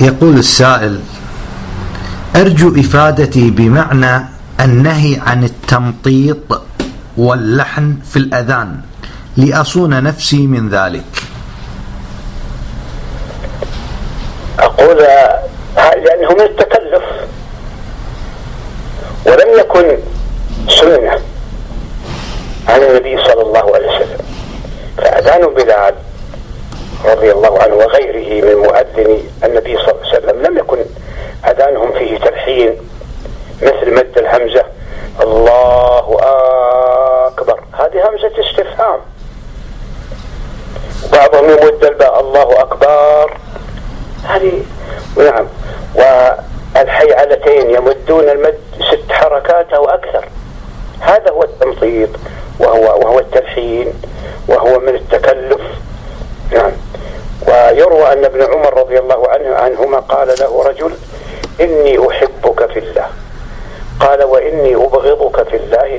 يقول السائل أرجو إفادتي بمعنى النهي عن التمطيط واللحن في الأذان لأصون نفسي من ذلك. أقول لأنه من التكلف ولم يكن سنة عن النبي صلى الله عليه وسلم. فأذان بلال رضي الله عنه وغيره من مؤذني النبي صلى الله عليه وسلم لم يكن أذانهم فيه تلحين مثل مد الهمزة. الله أكبر. هذه همزة استفهام. بعضهم يمد الباء. الله أكبر. هذه نعم. والحيعلتين يمدون المد ست حركات أو أكثر. هذا هو التمطيط وهو وهو التلحين وهو من التكلف. ويروى أن ابن عمر رضي الله عنه عنهما قال له رجل إني أحبك في الله. قال وإني أبغضك في الله